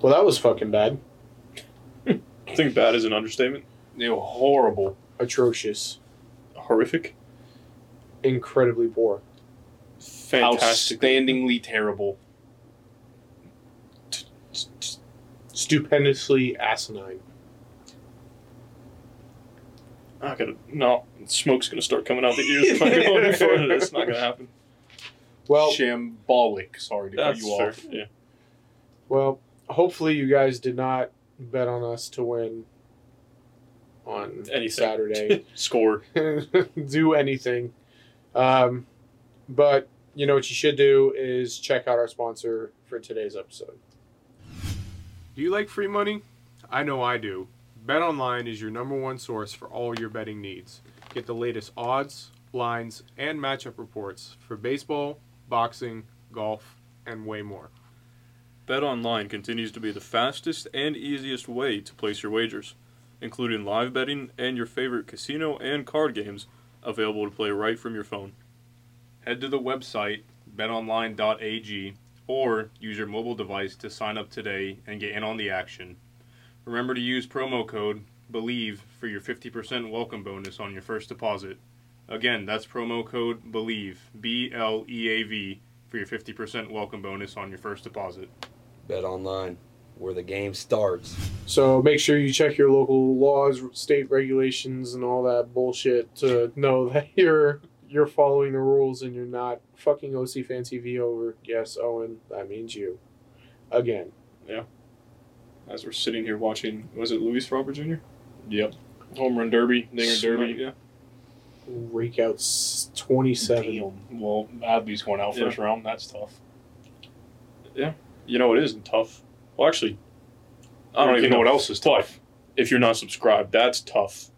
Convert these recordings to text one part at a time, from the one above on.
Well, that was fucking bad. I think bad is an understatement. They were horrible. Atrocious. Horrific. Incredibly poor. Fantastic. Outstandingly terrible. Stupendously asinine. I gotta no smoke's gonna start coming out the ears if I go any further. That's not gonna happen. Well, Shambolic. Sorry to That's cut you fair. off. Yeah. well, hopefully you guys did not bet on us to win on any Saturday. Score. do anything. Um, but you know what you should do is check out our sponsor for today's episode. Do you like free money? I know I do. BetOnline is your number one source for all your betting needs. Get the latest odds, lines, and matchup reports for baseball, boxing, golf, and way more. BetOnline continues to be the fastest and easiest way to place your wagers, including live betting and your favorite casino and card games available to play right from your phone. Head to the website betonline.ag or use your mobile device to sign up today and get in on the action. Remember to use promo code BELIEVE for your 50% welcome bonus on your first deposit. Again, that's promo code BELIEVE, B L E A V, for your 50% welcome bonus on your first deposit. Bet online, where the game starts. So make sure you check your local laws, state regulations, and all that bullshit to know that you're you're following the rules and you're not fucking OC Fan TV over. Yes, Owen, that means you. Again. Yeah. As we're sitting here watching, was it Luis Robert Jr.? Yep. Home run derby, dinger derby. Yeah. Rake out 27. Damn. Well, Adley's going out Yeah. first round. That's tough. You know it isn't tough. Well, actually, I don't you even know what else is tough. If you're not subscribed, that's tough.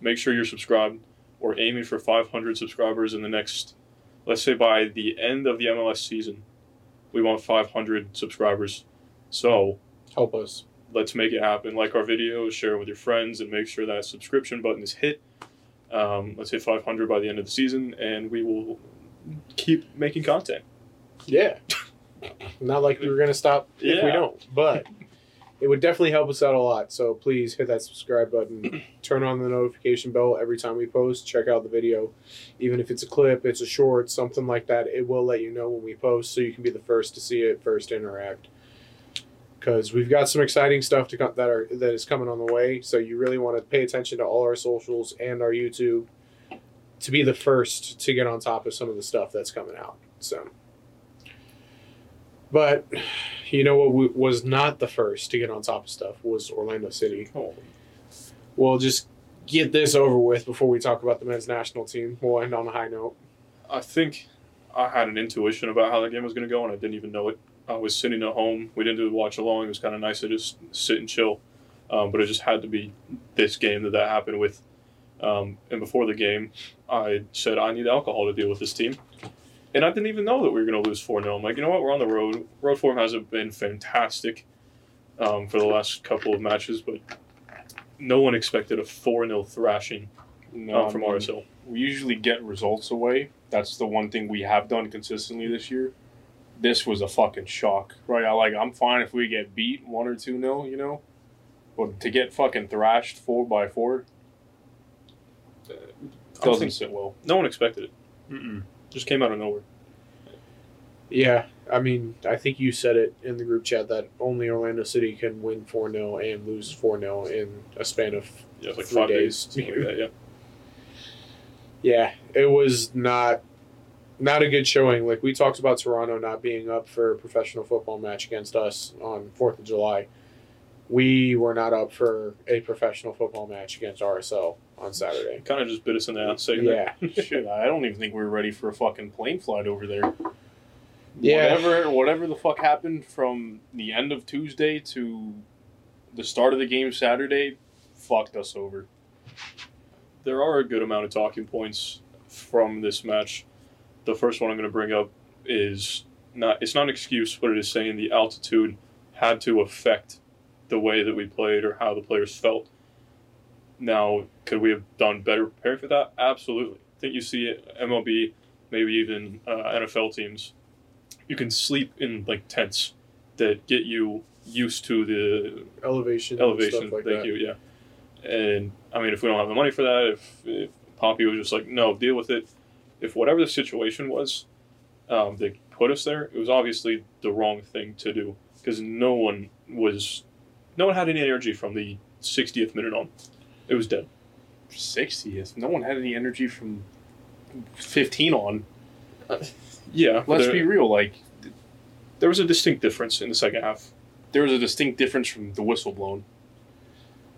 Make sure you're subscribed. We're aiming for 500 subscribers in the next, let's say by the end of the MLS season, we want 500 subscribers. So Help us. let's make it happen. Like our videos, share it with your friends, and make sure that subscription button is hit. Um, let's hit 500 by the end of the season, and we will keep making content. Yeah. Not like we were going to stop if we don't, but it would definitely help us out a lot. So please hit that subscribe button, turn on the notification bell every time we post, check out the video. Even if it's a clip, it's a short, something like that, it will let you know when we post so you can be the first to see it, first to interact. Cuz we've got some exciting stuff to come that are that is coming on the way, so you really want to pay attention to all our socials and our YouTube to be the first to get on top of some of the stuff that's coming out. So but you know what was not the first to get on top of stuff was Orlando City. Oh, We'll just get this over with before we talk about the men's national team. We'll end on a high note. I think I had an intuition about how the game was going to go, and I didn't even know it. I was sitting at home. We didn't do the watch along. It was kind of nice to just sit and chill. Um, but it just had to be this game that that happened with. Um, and before the game, I said I need alcohol to deal with this team. And I didn't even know that we were going to lose 4 0. I'm like, you know what? We're on the road. Road form hasn't been fantastic um, for the last couple of matches, but no one expected a 4 0 thrashing No, um, from I mean, RSL. we usually get results away. That's the one thing we have done consistently this year. This was a fucking shock, right? I like. I'm fine if we get beat one or two nil, you know, but to get fucking thrashed four by four I doesn't think sit well. no one expected it. Mm-mm. Just came out of nowhere. Yeah, I mean, I think you said it in the group chat that only Orlando City can win 4 0 and lose 4 0 in a span of. Yeah, like Three five days, days. like that. Yeah. Yeah, it was not. Not a good showing. Like we talked about Toronto not being up for a professional football match against us on Fourth of July. We were not up for a professional football match against RSL on Saturday. Kind of just bit us in the ass saying Yeah, Shit, I don't even think we were ready for a fucking plane flight over there. Yeah. Whatever, whatever the fuck happened from the end of Tuesday to the start of the game Saturday, fucked us over. there are a good amount of talking points from this match. The first one I'm going to bring up is not it's not an excuse, but it is saying the altitude had to affect the way that we played or how the players felt. Now, could we have done better preparing for that? Absolutely. I think you see it, MLB, maybe even uh, NFL teams. You can sleep in like tents that get you used to the elevation, elevation. stuff like thank that. you. Yeah. And I mean, if we don't have the money for that, if, if Poppy was just like, no, deal with it. If whatever the situation was, um, that put us there, it was obviously the wrong thing to do because no one was, no one had any energy from the 60th minute on. It was dead. 60th. No one had any energy from 15 on. Yeah. Let's there, be real. Like, there was a distinct difference in the second half. there was a distinct difference from the whistle blown.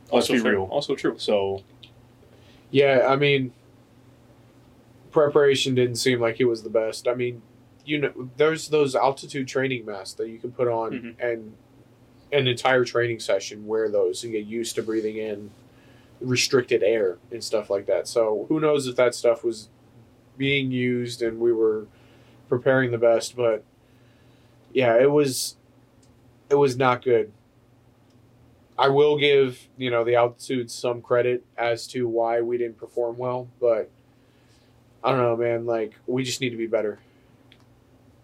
Let's Also be fair. real. Also true. So, Yeah, I mean, preparation didn't seem like it was the best. I mean, you know, there's those altitude training masks that you can put on, Mhm. and an entire training session wear those and get used to breathing in restricted air and stuff like that. So who knows if that stuff was being used and we were preparing the best, but yeah, it was it was not good. I will give you know the altitude some credit as to why we didn't perform well, but I don't know, man. Like we just need to be better.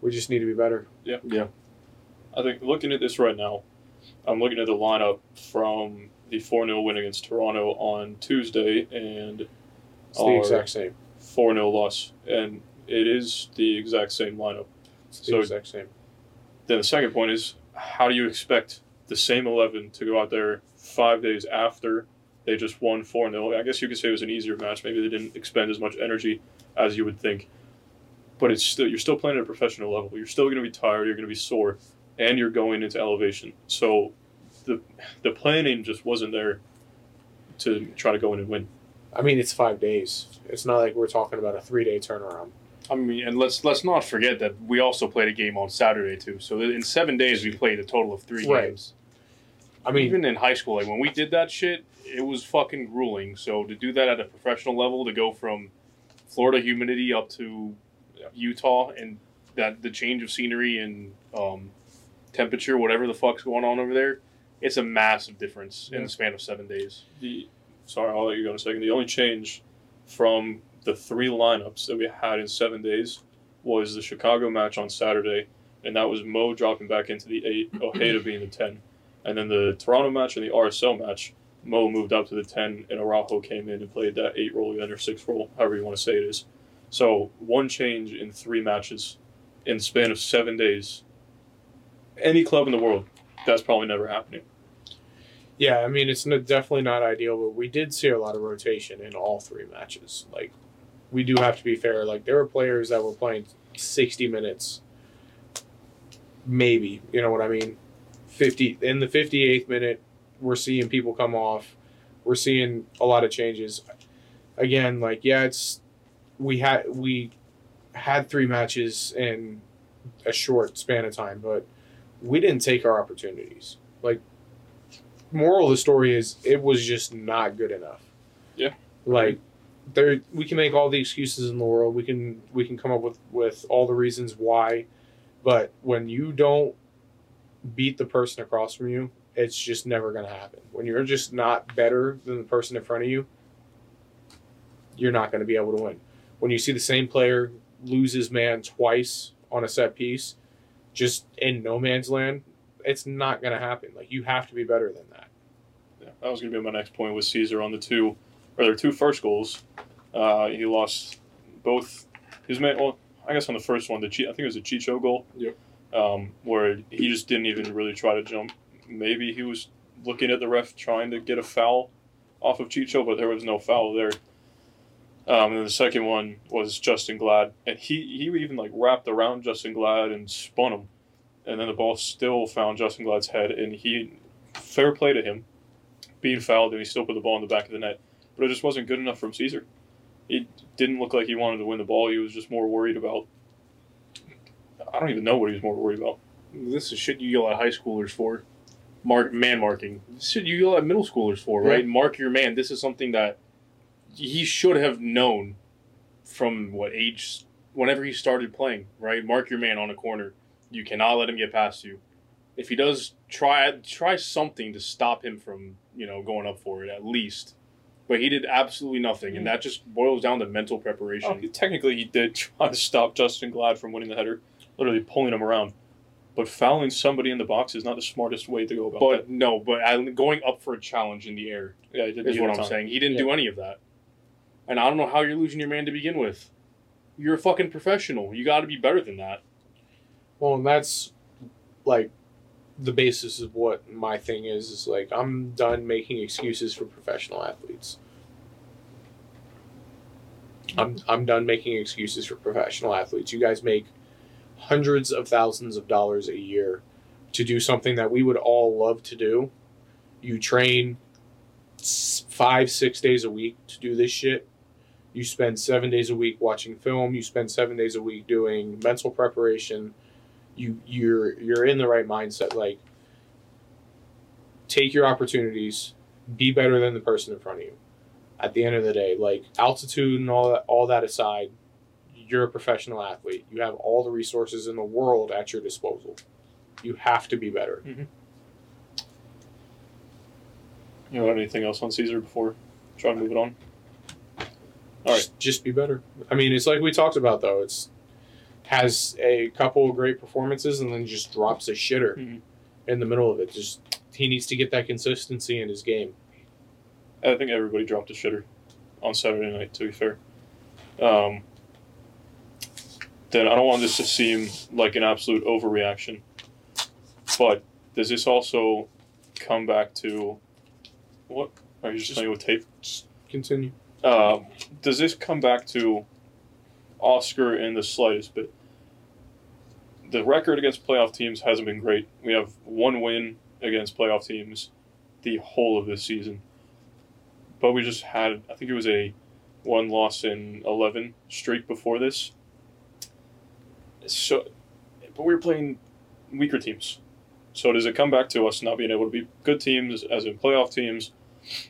We just need to be better. yeah. Yeah. I think looking at this right now, I'm looking at the lineup from the 4 0 win against Toronto on Tuesday and It's the exact same. 4 0 loss. And it is the exact same lineup. It's the So- exact same. Then the second point is how do you expect the same 11 to go out there five days after they just won 4 0? I guess you could say it was an easier match. Maybe they didn't expend as much energy as you would think. But it's still you're still playing at a professional level. You're still going to be tired. You're going to be sore, and you're going into elevation. So the the planning just wasn't there to try to go in and win. I mean, it's five days. It's not like we're talking about a three day turnaround. I mean, and let's let's not forget that we also played a game on Saturday too. So in seven days, we played a total of three Right. games. I mean, Even in high school, like when we did that shit, it was fucking grueling. So to do that at a professional level, to go from Florida humidity up to Utah, and that the change of scenery and um, temperature, whatever the fuck's going on over there, it's a massive difference in the span of seven days. the sorry, I'll let you go in a second. The only change from the three lineups that we had in seven days was the Chicago match on Saturday, and that was Mo dropping back into the eight, Ojeda being the ten, and then the Toronto match and the RSL match, Mo moved up to the ten, and Araujo came in and played that eight role again or six role, however you want to say it is. So one change in three matches in the span of seven days. Any club in the world, that's probably never happening. yeah, I mean, it's n- definitely not ideal, but we did see a lot of rotation in all three matches. Like, we do have to be fair. Like, there were players that were playing 60 minutes, maybe. You know what I mean? 50 in the 58th minute, we're seeing people come off. We're seeing a lot of changes. Again, like, yeah, it's we had we had three matches in a short span of time, but we didn't take our opportunities. Like moral of the story is it was just not good enough. Yeah. Like there we can make all the excuses in the world. We can we can come up with with all the reasons why, but when you don't beat the person across from you, it's just never going to happen. When you're just not better than the person in front of you, you're not going to be able to win. When you see the same player lose his man twice on a set piece, just in no man's land, it's not going to happen. Like you have to be better than that. Yeah, that was going to be my next point with Caesar on the two, or their two first goals. Uh, he lost both his man. Well, I guess on the first one, the Chi- I think it was a Chicho goal. Yep. Um, where he just didn't even really try to jump. Maybe he was looking at the ref trying to get a foul off of Chicho, but there was no foul there. Um, and then the second one was Justen Glad, and he he even like wrapped around Justen Glad and spun him, and then the ball still found Justen Glad's head, and he fair play to him being fouled and he still put the ball in the back of the net. But it just wasn't good enough from Caesar. He didn't look like he wanted to win the ball. He was just more worried about. I don't even know what he was more worried about. This is shit you yell at high schoolers for. Mark man marking. This is shit you yell at middle schoolers for, right? Mark your man. This is something that he should have known from what age whenever he started playing, right? Mark your man on a corner. You cannot let him get past you. If he does try try something to stop him from, you know, going up for it at least. But he did absolutely nothing, and mm. that just boils down to mental preparation. Oh, technically, he did try to stop Justen Glad from winning the header, literally pulling him around. But fouling somebody in the box is not the smartest way to go about it. But no, but going up for a challenge in the air that. Yeah, is what I'm time. saying. He didn't Yeah. do any of that. And I don't know how you're losing your man to begin with. You're a fucking professional. You got to be better than that. Well, and that's like the basis of what my thing is. Is like I'm done making excuses for professional athletes. I'm I'm done making excuses for professional athletes. You guys make hundreds of thousands of dollars a year to do something that we would all love to do. You train five, six days a week to do this shit. You spend seven days a week watching film. You spend seven days a week doing mental preparation. You you're you're in the right mindset. Like take your opportunities. Be better than the person in front of you. At the end of the day, like altitude and all that all that aside, you're a professional athlete. You have all the resources in the world at your disposal. You have to be better. Mm-hmm. You know anything else on Caesar before try to move it on? All right. Just, just be better. I mean, it's like we talked about though. It's has a couple of great performances and then just drops a shitter Mhm. in the middle of it. Just he needs to get that consistency in his game. I think everybody dropped a shitter on Saturday night. To be fair, um, then I don't want this to seem like an absolute overreaction. But does this also come back to what? Are you just, Just- playing with tape? Continue. Uh, does this come back to Oscar in the slightest bit? The record against playoff teams hasn't been great. We have one win against playoff teams the whole of this season. But we just had, I think it was a one loss in 11 streak before this. So, but we were playing weaker teams. So does it come back to us not being able to be good teams, as in playoff teams,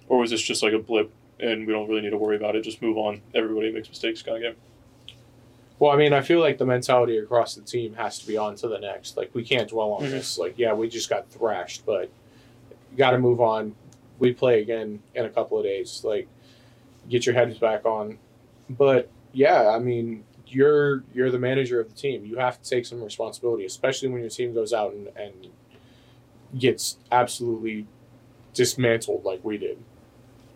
or was this just like a blip and we don't really need to worry about it. Just move on. Everybody makes mistakes, kind of game. Well, I mean, I feel like the mentality across the team has to be on to the next. Like we can't dwell on Mhm. this. Like yeah, we just got thrashed, but you got to move on. We play again in a couple of days. Like get your heads back on. But yeah, I mean, you're you're the manager of the team. You have to take some responsibility, especially when your team goes out and, and gets absolutely dismantled like we did.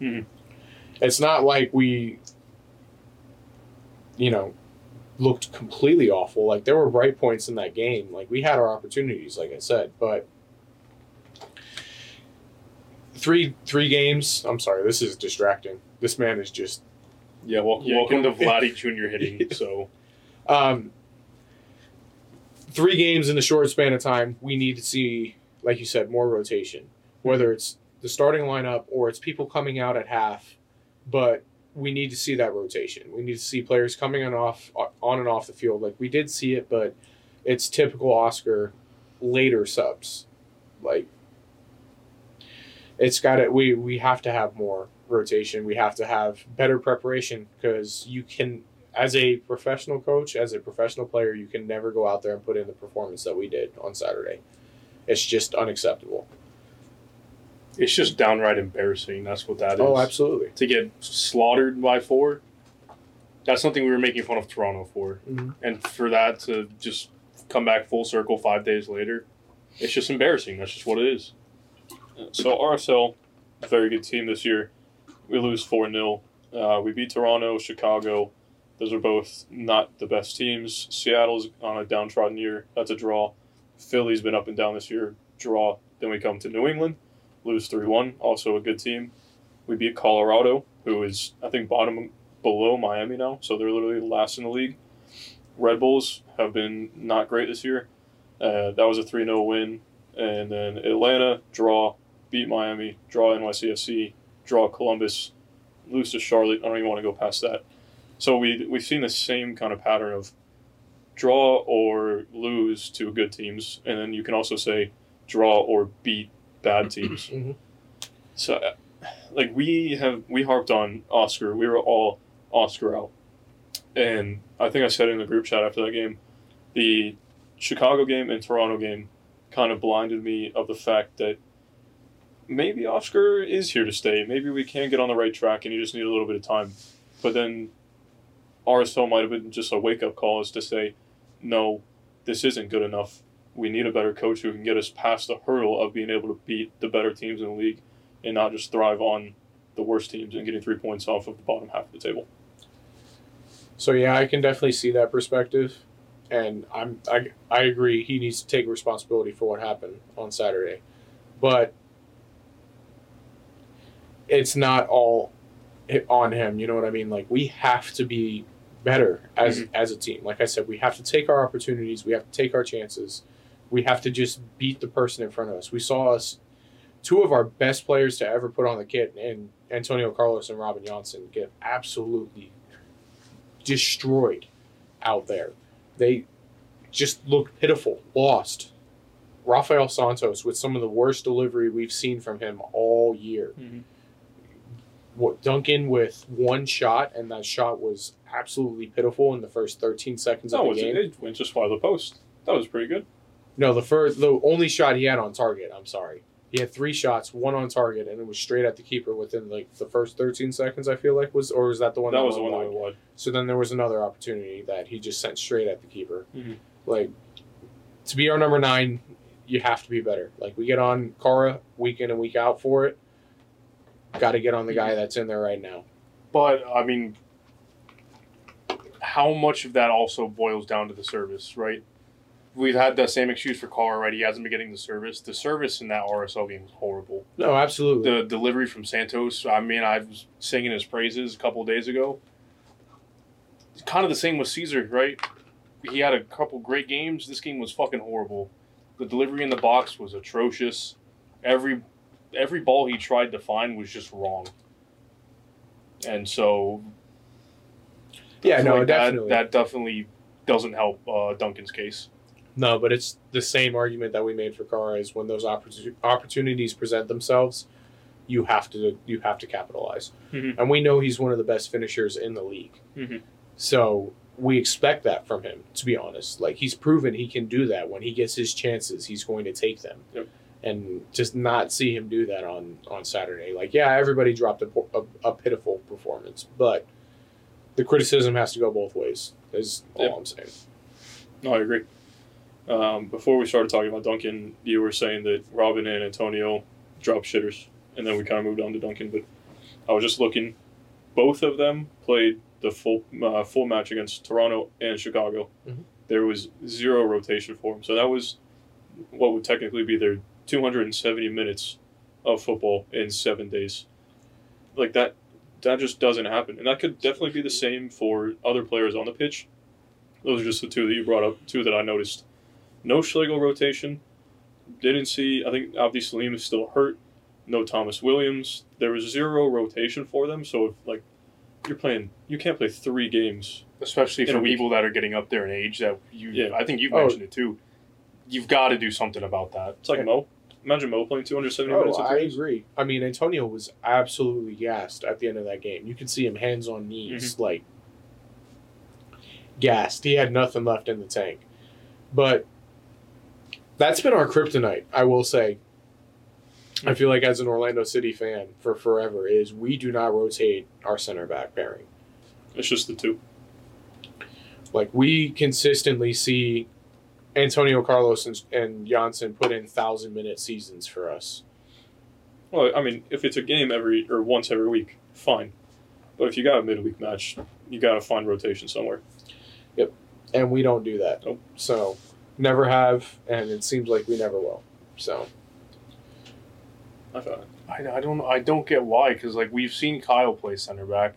Mhm. It's not like we, you know, looked completely awful. Like there were bright points in that game. Like we had our opportunities, like I said, but three three games. I'm sorry, this is distracting. This man is just Yeah, well, Yeah, welcome to Vladdy Jr. hitting. So um, three games in a short span of time. We need to see, like you said, more rotation. Whether it's the starting lineup or it's people coming out at half, but we need to see that rotation. We need to see players coming on off on and off the field. Like we did see it, but it's typical Oscar later subs. Like it's got to we we have to have more rotation. We have to have better preparation because you can as a professional coach, as a professional player, you can never go out there and put in the performance that we did on Saturday. It's just unacceptable. It's just downright embarrassing. That's what that is. Oh, absolutely. To get slaughtered by four, that's something we were making fun of Toronto for. Mhm. And for that to just come back full circle five days later, it's just embarrassing. That's just what it is. So RSL, very good team this year. We lose four 0 uh, We beat Toronto, Chicago. Those are both not the best teams. Seattle's on a downtrodden year. That's a draw. Philly's been up and down this year. Draw. Then we come to New England, lose three one. Also a good team. We beat Colorado, who is I think bottom below Miami now. So they're literally last in the league. Red Bulls have been not great this year. Uh, that was a 3 0 win. And then Atlanta, draw, beat Miami, draw NYCFC, draw Columbus, lose to Charlotte. I don't even want to go past that. So we, we've seen the same kind of pattern of draw or lose to good teams. And then you can also say draw or beat bad teams. Mhm. So, uh, like, we have, we harped on Oscar. We were all Oscar out. And I think I said in the group chat after that game, the Chicago game and Toronto game kind of blinded me of the fact that maybe Oscar is here to stay. Maybe we can get on the right track and you just need a little bit of time. But then RSL might have been just a wake up call as to say, no, this isn't good enough. We need a better coach who can get us past the hurdle of being able to beat the better teams in the league and not just thrive on the worst teams and getting three points off of the bottom half of the table. So yeah, I can definitely see that perspective, and I'm I I agree. He needs to take responsibility for what happened on Saturday, but it's not all on him. You know what I mean? Like we have to be better as mm-hmm. as a team. Like I said, we have to take our opportunities. We have to take our chances. We have to just beat the person in front of us. We saw us two of our best players to ever put on the kit, and Antonio Carlos and Robin Johnson get absolutely destroyed out there. They just look pitiful, lost. Rafael Santos with some of the worst delivery we've seen from him all year. Mhm. What Duncan with one shot, and that shot was absolutely pitiful in the first 13 seconds of That the was game. it went just by the post. That was pretty good. No, the first, the only shot he had on target. I'm sorry, he had three shots, one on target, and it was straight at the keeper within like the first 13 seconds. I feel like was, or was that the one that was the one that wide. So then there was another opportunity that he just sent straight at the keeper. Mhm. Like to be our number nine, you have to be better. Like we get on Kara week in and week out for it. Got to get on the guy that's in there right now. But I mean, how much of that also boils down to the service, right? We've had the same excuse for Kara, right? He hasn't been getting the service. The service in that RSL game was horrible. No, absolutely. The delivery from Santos, I mean, I was singing his praises a couple days ago. It's kind of the same with Caesar, right? He had a couple great games. This game was fucking horrible. The delivery in the box was atrocious. Every every ball he tried to find was just wrong. And so yeah, no, like definitely. That, that definitely doesn't help uh, Duncan's case. No, but it's the same argument that we made for Kara is when those opportu- opportunities present themselves, you have to you have to capitalize. Mhm. And we know he's one of the best finishers in the league. Mhm. So we expect that from him, to be honest. Like he's proven he can do that when he gets his chances, he's going to take them. Yep. And just not see him do that on on Saturday. Like yeah, everybody dropped a, a, a pitiful performance, but the criticism has to go both ways. Is all Yep. I'm saying. No, I agree. Um, before we started talking about Duncan, you were saying that Robin and Antonio drop shitters, and then we kind of moved on to Duncan. But I was just looking; both of them played the full uh, full match against Toronto and Chicago. Mhm. There was zero rotation for them, so that was what would technically be their 270 minutes of football in seven days. Like that, that just doesn't happen, and that could definitely be the same for other players on the pitch. Those are just the two that you brought up, two that I noticed. No Schlegel rotation. Didn't see. I think Abdi Salim is still hurt. No Thomas Williams. There was zero rotation for them. So if like you're playing, you can't play three games. Especially In a for week. people that are getting up there in age that you Yeah. I think you've Oh. mentioned it too. You've got to do something about that. It's like Yeah. Mo. Imagine Mo playing 270 Oh, minutes. of I games. agree. I mean, Antonio was absolutely gassed at the end of that game. You could see him hands on knees, Mm-hmm. like gassed. He had nothing left in the tank. But that's been our kryptonite, I will say. I feel like as an Orlando City fan for forever is we do not rotate our center back pairing. It's just the two. Like we consistently see Antonio Carlos and, and Jansson put in thousand minute seasons for us. Well, I mean, if it's a game every or once every week, fine. But if you got a midweek match, you got to find rotation somewhere. Yep, and we don't do that. Nope. So never have, and it seems like we never will. So I found it. I, I don't I don't get why because like we've seen Kyle play center back,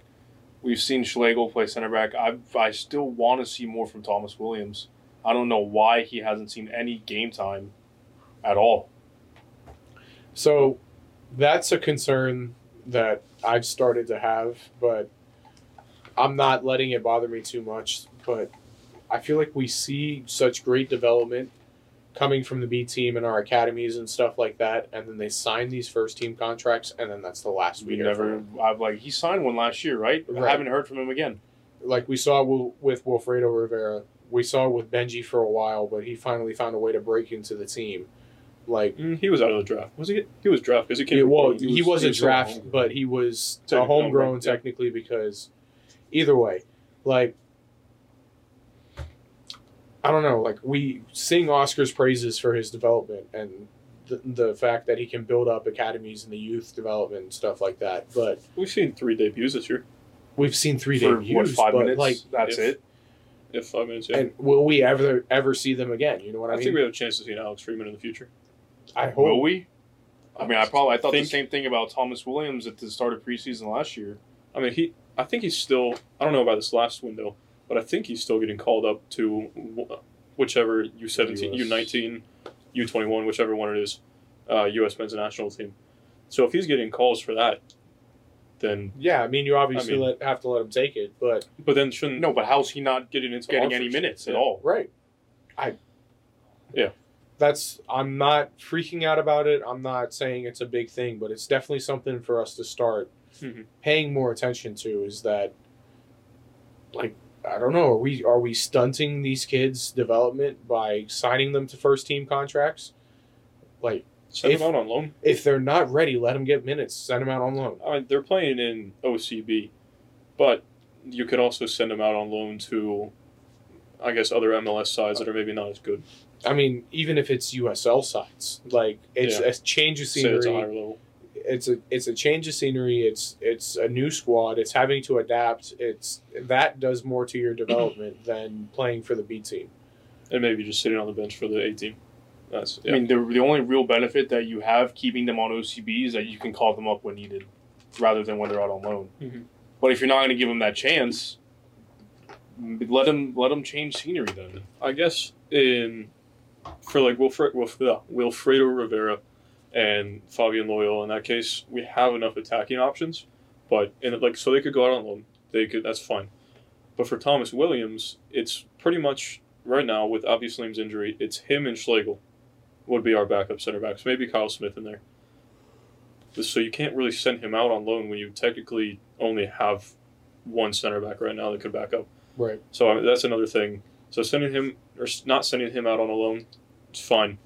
we've seen Schlegel play center back. I I still want to see more from Thomas Williams. I don't know why he hasn't seen any game time at all. so that's a concern that I've started to have, but I'm not letting it bother me too much. But I feel like we see such great development coming from the B team and our academies and stuff like that, and then they sign these first team contracts, and then that's the last we We never. I've like he signed one last year, right? I haven't heard from him again. like we saw with Wilfredo Rivera. We saw with Benji for a while, but he finally found a way to break into the team. Like, Mm, he was out of the draft. Was he? He was draft because he came. yeah, well, Portland. he was, a still draft, but he was a homegrown technically because either way, like I don't know, like we sing Oscar's praises for his development and the, the fact that he can build up academies in the youth development and stuff like that. But We've seen three debuts this year. we've seen three For debuts, what, five but minutes? like, That's if- it. If five minutes, yeah. and will we ever ever see them again? You know what I, mean? I, mean? think we have a chance to see Alex Freeman in the future. I hope. Will we? I mean, I probably I thought Think- the same thing about Thomas Williams at the start of preseason last year. I mean, he. I think he's still. I don't know about this last window, but I think he's still getting called up to whichever U seventeen, U nineteen, U twenty one, whichever one it is, uh, U.S. men's national team. So if he's getting calls for that, then Yeah, I mean, you obviously I mean- let, have to let him take it, but but then shouldn't No, but how's he not getting into getting any minutes at all? right, I. Yeah. That's. I'm not freaking out about it. I'm not saying it's a big thing, but it's definitely something for us to start Mhm. paying more attention to. Is that, like, I don't know. Are we are we stunting these kids' development by signing them to first team contracts? Like, Send If- him out on loan. if they're not ready, let them get minutes. Send them out on loan. I mean, they're playing in OCB, but you could also send them out on loan to, I guess, other MLS sides that are maybe not as good. I mean, even if it's USL sides, like it's Yeah. a change of Say it's a scenery. Higher level. It's a it's a change of scenery. It's it's a new squad. It's having to adapt. It's that does more to your development than playing for the B team. And maybe just sitting on the bench for the A team. That's I mean, the, the only real benefit that you have keeping them on OCB is that you can call them up when needed, rather than when they're out on loan. Mhm. But if you're not going to give them that chance, let them let them change scenery then. I guess in for like Wilfred, Wilfredo Rivera and Favian Loyola in that case, we have enough attacking options, but in like so they could go out on loan. They could that's fine. But for Thomas Williams, it's pretty much right now with Abdi Salim's injury, it's him and Schlegel would be our backup center backs. Maybe Kyle Smith in there. So you can't really send him out on loan when you technically only have one center back right now that could back up. Right. So I mean, that's another thing. So sending him or not sending him out on a loan, it's fine.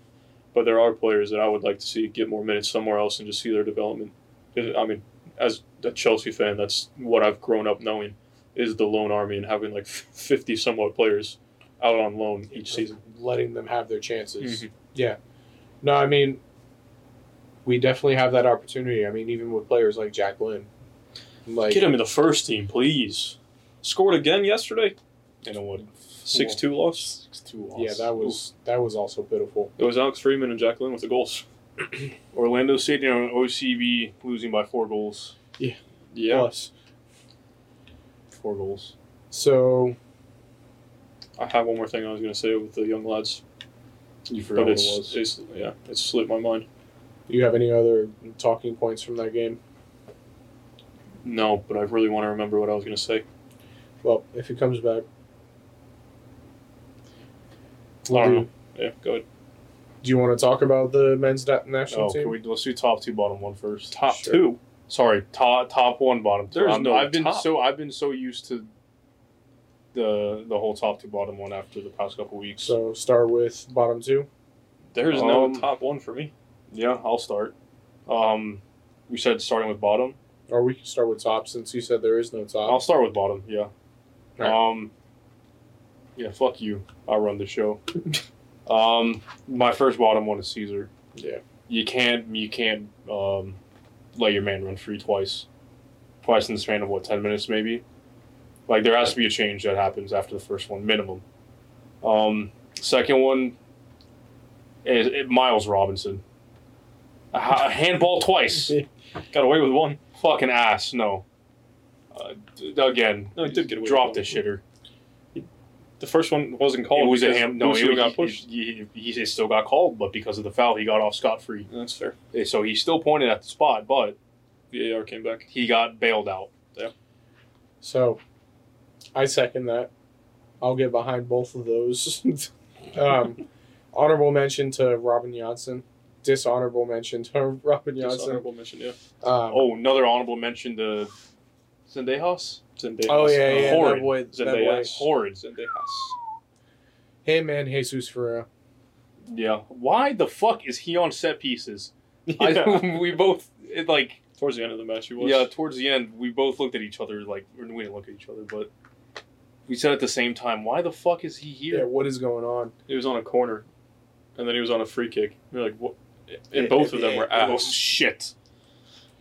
But there are players that I would like to see get more minutes somewhere else and just see their development. I mean, as a Chelsea fan, that's what I've grown up knowing is the loan army and having like fifty somewhat players out on loan each season. letting them have their chances. Mhm. Yeah. No, I mean, we definitely have that opportunity. I mean, even with players like Jack Lynn. Like, Get him in the first team, please. Scored again yesterday. You know what? Six two loss. Six two loss. yeah, that was that was also pitiful. It was Alex Freeman and Jack Lynn with the goals. Orlando City on OCB losing by four goals. Yeah. yeah. Plus, Four goals. so I have one more thing I was going to say with the young lads. You forgot but what it's, it was. it's yeah, it slipped my mind. do you have any other talking points from that game? No, but I really want to remember what I was going to say. Well, if he comes back, I don't do, know. Yeah, go ahead. do you want to talk about the men's na- national Oh, team? can we, let's do top two, bottom one first. Top Sure. two. Sorry, top top one, bottom two. There's I'm- no I've been top. so I've been so used to the the whole top two, bottom one after the past couple weeks. So start with bottom two. There's Um, no top one for me. yeah, I'll start. Um, we said starting with bottom. Or we can start with top since you said there is no top. I'll start with bottom. Yeah. Alright. Um. Yeah, fuck you. I'll run the show. um, my first bottom one is Caesar. Yeah. You can't you can't um, let your man run free twice, twice in the span of what ten minutes maybe. Like there has to be a change that happens after the first one minimum. Um, second one is, is Miles Robinson. A, ha- handball twice. Got away with one. Fucking ass. No. Uh, d- again, No, he did get away drop with the shitter. The first one wasn't called. it was a ham. No, Lucio it, got he, pushed. He, he, he still got called, but because of the foul, he got off scot free. That's fair. So he still pointed at the spot, but VAR came back. he got bailed out. Yeah. So, I second that. I'll get behind both of those. um, honorable mention to Robin Jansson. Dishonorable mention to Robin Jansson. Dishonorable mention, yeah. Um, Oh, another honorable mention to Zendejas. Zendaya. oh yeah, yeah, Horrid. that boy, that boy. Zendaya. Horrid. Zendejas. Him and Jesus Ferreira. Yeah. Why the fuck is he on set pieces? Yeah. I, we both it, like Towards the end of the match, he was. yeah. Towards the end, we both looked at each other like we didn't look at each other, but we said at the same time, why the fuck is he Yeah, here? what is going on? He was on a corner, and then he was on a free kick. You're like, what? And It- both it- of them were it- Oh, ass. shit.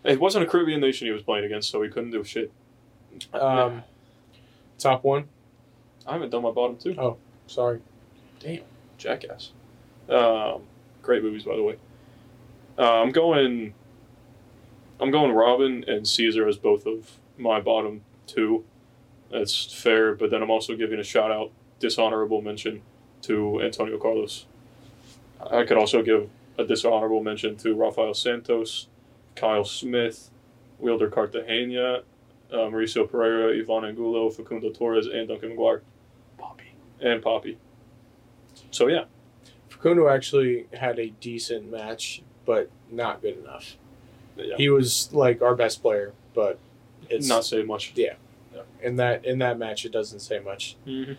It wasn't a Caribbean nation he was playing against, so he couldn't do shit. Um, top one. I haven't done my bottom two. Oh, Sorry. Damn, jackass. Um, great movies, by the way. Uh, I'm going. I'm going Robin and Caesar as both of my bottom two. That's fair, but then I'm also giving a shout out, dishonorable mention to Antonio Carlos. I could also give a dishonorable mention to Rafael Santos, Kyle Smith, Wilder Cartagena, uh, Mauricio Pereyra, Ivan Angulo, Facundo Torres, and Duncan McGuire, Poppy. and Poppy. So yeah, Facundo actually had a decent match, but not good enough. yeah. He was like our best player, but it's not say much. Yeah. In that in that match. It doesn't say much. Mm-hmm.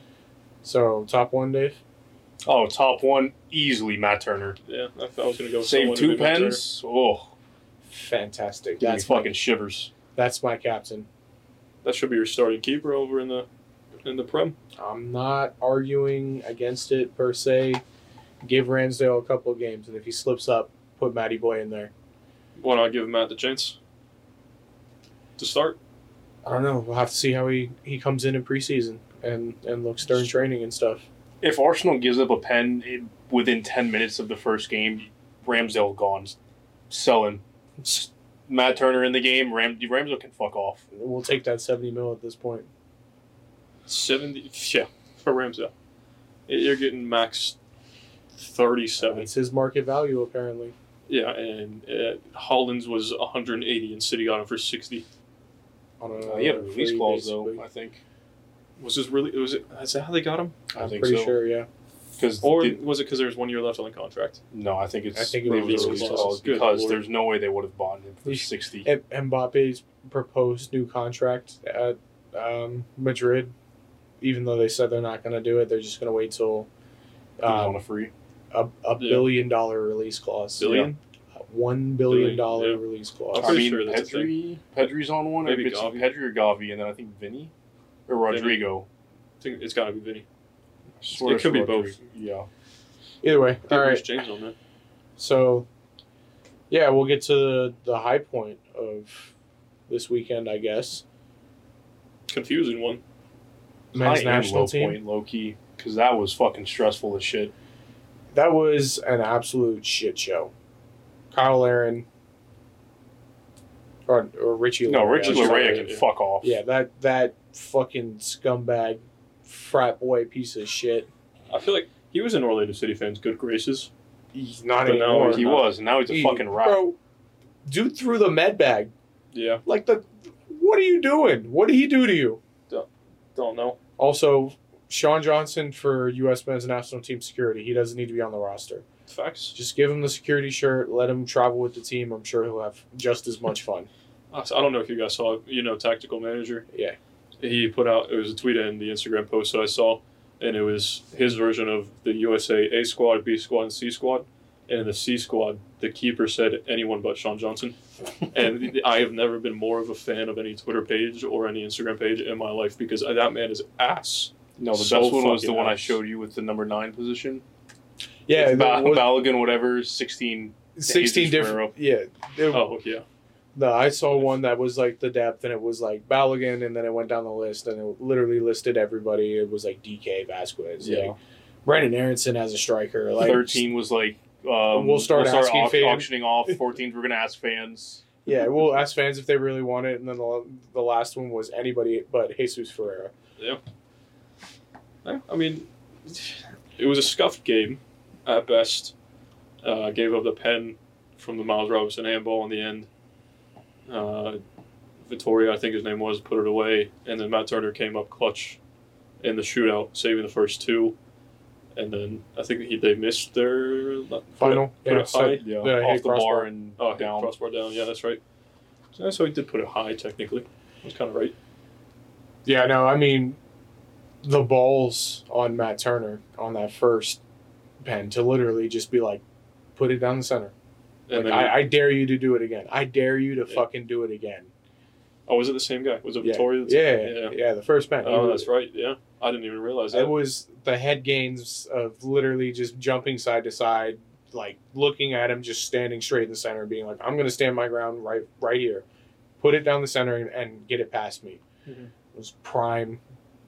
So top one, Dave. Oh, top one, easily Matt Turner. Yeah, I, I was gonna go. Save two pens. Oh, Fantastic. That's fucking my, shivers. that's my captain. Turner. That should be your starting keeper over in the in the prem. I'm not arguing against it per se. Give Ramsdale a couple of games, and if he slips up, put Matty Boy in there. Why not give him Matt the chance to start? I don't know. We'll have to see how he, he comes in in preseason and and looks during training and stuff. If Arsenal gives up a pen in, within 10 minutes of the first game, Ramsdale gone. Sell him. S- Matt Turner in the game, Ram, Ramsdale can fuck off. We'll take that seventy mil at this point. Seventy. Yeah, for Ramsdale, you're getting max thirty-seven. It's his market value apparently. Yeah, and uh, Haaland's was 180, and City got him for 60. On a Uh, he had a release clause, though. I think. Was this really? Was it? Is that how they got him? I I'm think pretty so. sure. Yeah. Because Or was it because there was one year left on the contract? no, I think it's I think it was release release clause clause. Because lord. there's no way they would have bought him for He- 60. M- Mbappe's proposed new contract at um, Madrid, even though they said they're not going to do it, they're just going to wait till He was on um, a free. a, a Yeah. billion dollar release clause. Billion. A One billion Billion, dollar yeah. release clause. I mean, sure Pedri, Pedri's on one. Maybe Maybe it's Gavi. Pedri or Gavi, and then I think Vinny or Rodrigo. I think it's got to be Vinny. I swear It could be both. Yeah. Either way, All all right. right. James on that. So, yeah, we'll get to the, the high point of this weekend, I guess. Confusing one. Men's High and national low team. point, low key, because that was fucking stressful as shit. That was an absolute shit show. Kyle Aaron or, or Richie. No, Laryea, Richie I'm. Laryea can yeah. fuck off. Yeah, that that fucking scumbag, frat boy piece of shit. I feel like he was in Orlando City fans' good graces. He's not But now anymore. he not. was, and now he's a He- fucking rat. Bro, dude threw the med bag. Yeah, Like the, what are you doing? What did he do to you? don't know. Also, Sean Johnson for U.S. Men's National Team security. He doesn't need to be on the roster. Facts. Just give him the security shirt. Let him travel with the team. I'm sure he'll have just as much fun. I don't know if you guys saw. You know, tactical manager. Yeah. He put out it was a tweet and the Instagram post that I saw, and it was his version of the USA A squad, B squad, and C squad. And in the C squad, the keeper said anyone but Sean Johnson. and I have never been more of a fan of any Twitter page or any Instagram page in my life because that man is ass. No, the So best one was the fucking one I showed you with the number nine position. Yeah, With ba- was Balogun, whatever, sixteen. 16 different. Yeah. There- Oh yeah, No, I saw one that was like the depth, and it was like Balogun, and then it went down the list, and it literally listed everybody. It was like DK Vasquez, Yeah. like Brenden Aaronson as a striker, like Thirteen was like. Um, We'll start asking au- fans. auctioning off. 14th, we're gonna ask fans. Yeah, we'll ask fans if they really want it, and then the, the last one was anybody but Jesus Ferreira. Yeah, I mean, it was a scuffed game at best. Uh, gave up the pen from the Miles Robinson handball in the end. Uh, Vitória, I think his name was, put it away, and then Matt Turner came up clutch in the shootout, saving the first two. And then I think he, they missed their put Final, It, put yeah, it so- high. Yeah, Yeah, off the crossbar. bar and Oh, down. down. crossbar down. Yeah, that's right. So, so he did put it high technically. That's kind of right. Yeah, no, I mean, the balls on Matt Turner on that first pen to literally just be like, put it down the center. Like, I, I dare you to do it again. I dare you to Yeah. fucking do it again. Oh, was it the same guy? Was it Yeah. Vitória? Yeah, yeah, the first bench. Oh, that's right. Yeah, I didn't even realize that. It was the head gains of literally just jumping side to side, like looking at him just standing straight in the center, being like, "I'm going to stand my ground right, right here, put it down the center and, and get it past me." Mhm. It was prime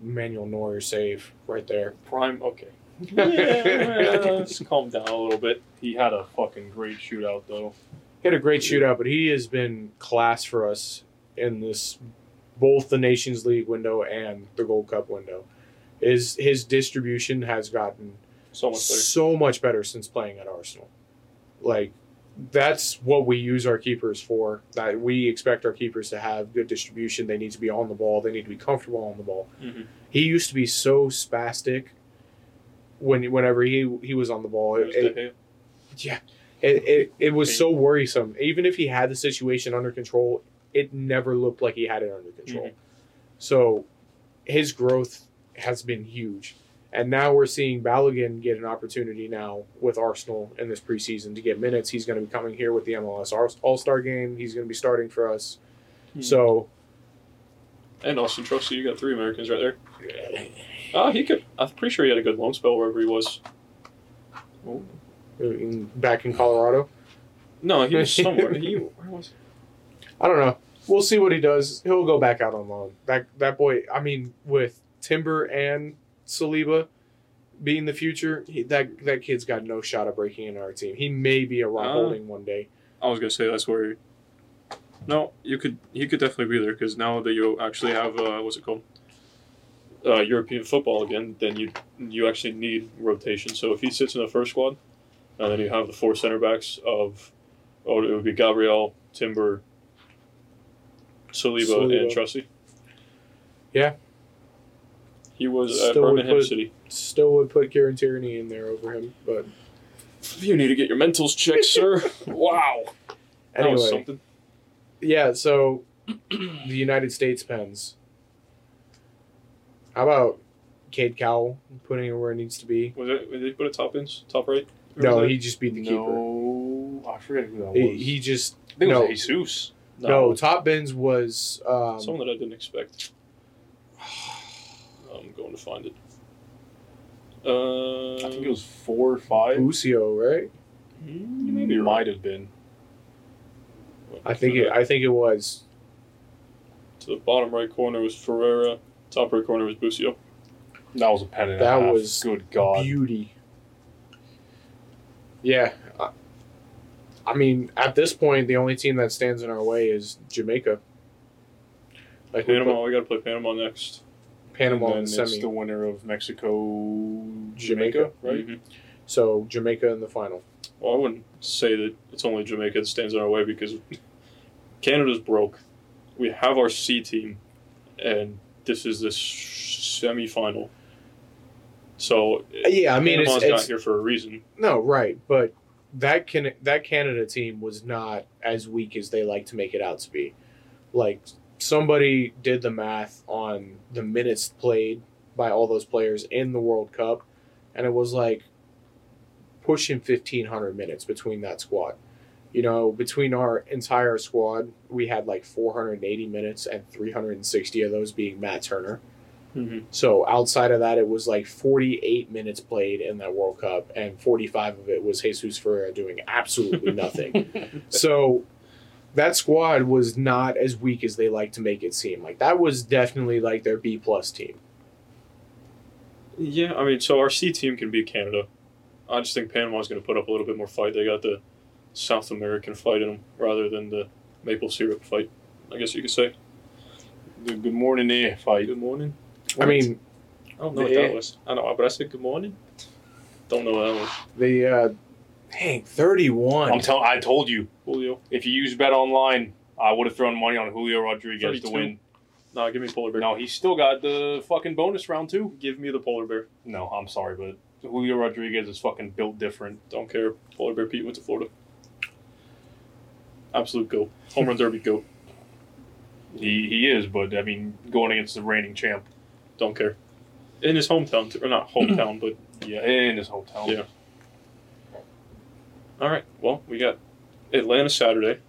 Manuel Neuer save right there. Prime. Okay. Yeah, let's calm down a little bit. He had a fucking great shootout though. He had a great shootout, but he has been class for us in this both the Nations League window and the Gold Cup window. His his distribution has gotten So much better. so much better since playing at Arsenal. Like that's what we use our keepers for. That we expect our keepers to have good distribution. They need to be on the ball. They need to be comfortable on the ball. Mhm. He used to be so spastic when whenever he he was on the ball. It was It, Gea. it, it, it was so worrisome. Even if he had the situation under control, it never looked like he had it under control. Mhm. So his growth has been huge. And now we're seeing Balogun get an opportunity now with Arsenal in this preseason to get minutes. He's going to be coming here with the MLS All Star game. He's going to be starting for us. Hmm. So, And Austin Trusty, you got three Americans right there. Ah, he could. I'm pretty sure he had a good loan spell wherever he was. in, back in Colorado, No, he was somewhere. he where was? I don't know. We'll see what he does. He'll go back out on loan. That that boy. I mean, with Timber and Saliba being the future, he, that that kid's got no shot of breaking into our team. He may be a Rob Uh, Holding one day. I was gonna say that's where. No, you could. He could definitely be there because now that you actually have uh, what's it called? Uh, European football again, then you you actually need rotation. So if he sits in the first squad, and then you have the four center backs of, oh, it would be Gabriel, Timber, Saliba, Saliba. and Trusty. Yeah. He was Still would Birmingham put- City. Still would put Kieran Tierney in there over him, but You need to get your mentals checked, sir. wow. That was anyway, something. yeah. So the United States pens. How about Cade Cowell putting it where it needs to be? Was it? Did they put a top ins, top right? Or No, he just beat the keeper. No, I forget who that was. He, he just I think it no. was Jesus. no. Top bins was um, Someone that I didn't expect. I'm going to find it. Uh, I think it was four or five. Lucio, right? hmm, Maybe it might have been. I think it. I think it was. to the bottom right corner was Ferreira. Top right corner was Busio. That was a pen and a That half. was good God. Beauty. Yeah, I, I mean, at this point, the only team that stands in our way is Jamaica. Like we Panama. put We got to play Panama next. Panama and in then the it's semi. the winner of Mexico, Jamaica? right? Mhm. So Jamaica in the final. Well, I wouldn't say that it's only Jamaica that stands in our way because Canada's broke. We have our C team, and this is the semi final. So uh, Yeah, I mean, it's, Panama's got it's here for a reason. no right, but that can that Canada team was not as weak as they like to make it out to be. Like somebody did the math on the minutes played by all those players in the World Cup, and it was like pushing fifteen hundred minutes between that squad. You know, between our entire squad, we had like four hundred and eighty minutes, and three hundred and sixty of those being Matt Turner. Mm-hmm. So outside of that, it was like 48 minutes played in that World Cup, and 45 of it was Jesus Ferreira doing absolutely nothing. so that squad was not as weak as they like to make it seem. Like that was definitely like their B plus team. Yeah, I mean, so our C team can beat Canada. I just think Panama's going to put up a little bit more fight. They got the South American fight in them rather than the maple syrup fight. I guess you could say. The good morning air fight. Good morning. I mean, I don't know what Yeah. that was. I know, but I said good morning. Don't know what that was. the uh, dang 31. I'm telling. I told you Julio. if you use Bet Online, I would have thrown money on Julio Rodriguez 32. to win. No, give me polar bear. No, he's still got the fucking bonus round too. Give me the polar bear. No, I'm sorry, but Julio Rodriguez is fucking built different. Don't care. Polar bear Pete went to Florida. Absolute goat. Home run derby goat. He he is, but I mean, going against the reigning champ. Don't care. In his hometown, too, or not hometown, but Yeah, in his hometown. Yeah. all right. Well, we got Atlanta Saturday,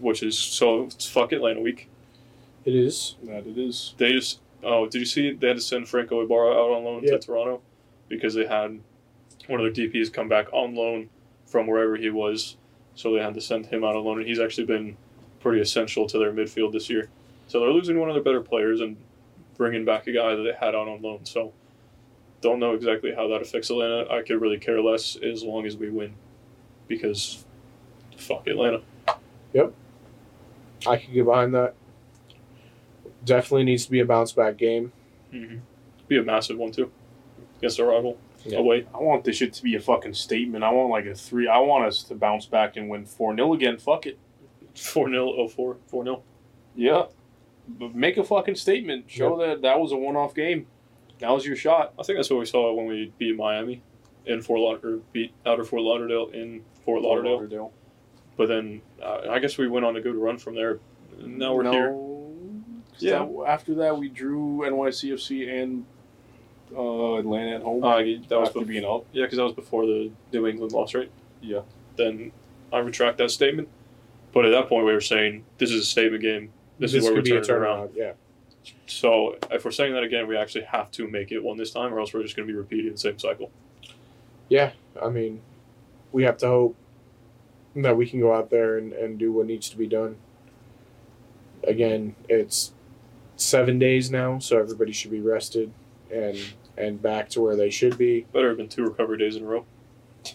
which is so it's fuck Atlanta week. It is. That it is. They just oh, did you see they had to send Franco Ibarra out on loan Yep. to Toronto because they had one of their DPs come back on loan from wherever he was, so they had to send him out on loan, and he's actually been pretty essential to their midfield this year. So they're losing one of their better players and bringing back a guy that they had out on loan. So don't know exactly how that affects Atlanta. I could really care less as long as we win, because fuck Atlanta. Yep. I could get behind that. Definitely needs to be a bounce back game. Mm-hmm. Be a massive one too against a rival Yeah. away. I want this shit to be a fucking statement. I want like a three. I want us to bounce back and win four 0 again. Fuck it. 4 0 04, 4 0. Yeah. But make a fucking statement. Show that that was a one off game. That was your shot. I think that's what we saw when we beat Miami in Fort Lauderdale, beat Outer Fort Lauderdale in Fort Lauderdale. But then uh, I guess we went on a good run from there. Now we're no, here. Yeah. that- after that, we drew NYCFC and uh, Atlanta at home. Uh, that was after bef- being up. yeah, because that was before the New England loss, right? Yeah. Then I retract that statement. But at that point, we were saying this is a statement game. This, is where we're could be a turning around. turnaround. Yeah. So if we're saying that again, we actually have to make it one this time, or else we're just going to be repeating the same cycle. Yeah. I mean, we have to hope that we can go out there and, and do what needs to be done. Again, it's seven days now, so everybody should be rested and and back to where they should be. Better have been two recovery days in a row.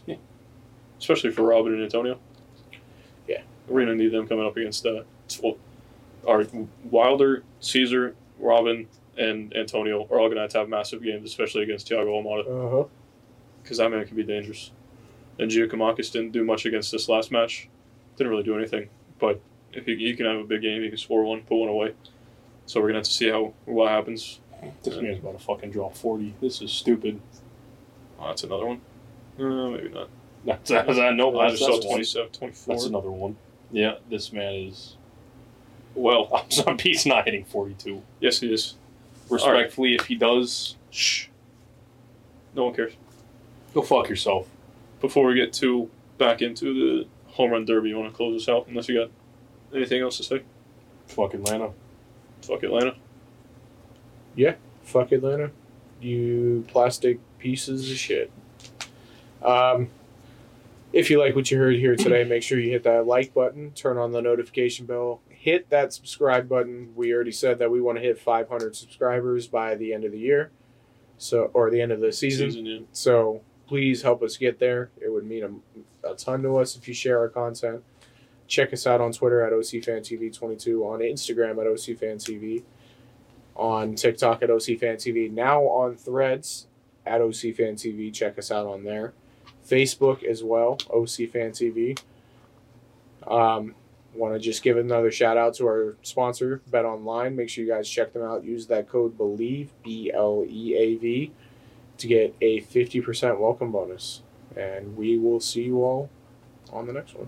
Especially for Robin and Antonio. Yeah. We're going to need them coming up against uh, well, our Wilder, Caesar, Robin, and Antonio are all going to have to have massive games, especially against Thiago Almada, huh. because that man can be dangerous. And Giakoumakis didn't do much against this last match. Didn't really do anything. But if he, he can have a big game, he can score one, put one away. So we're going to have to see how what happens. This man's about to fucking drop 40. This is stupid. Oh, that's another one. Uh, maybe not. That's, that's, I know. I just saw that's, one. 27, 24. that's another one. Yeah, this man is. Well, I'm sorry, he's not hitting 42. Yes, he is. Respectfully, if he does, Shh. No one cares. go fuck yourself. Before we get too back into the home run derby, you want to close this out? Unless you got anything else to say? Fuck Atlanta. Fuck Atlanta. Yeah, fuck Atlanta. You plastic pieces of shit. Um, if you like what you heard here today, make sure you hit that like button, turn on the notification bell, hit that subscribe button. We already said that we want to hit 500 subscribers by the end of the year, so or the end of the season. season yeah. So please help us get there. It would mean a, a ton to us if you share our content. Check us out on Twitter at OCFanTV22, on Instagram at OCFanTV, on TikTok at OC Fan TV, now on Threads at OC Fan TV. Check us out on there. Facebook as well, OCFanTV. Um, Want to just give another shout out to our sponsor, Bet Online. Make sure you guys check them out. Use that code BELIEVE, B L E A V, to get a 50% welcome bonus. And we will see you all on the next one.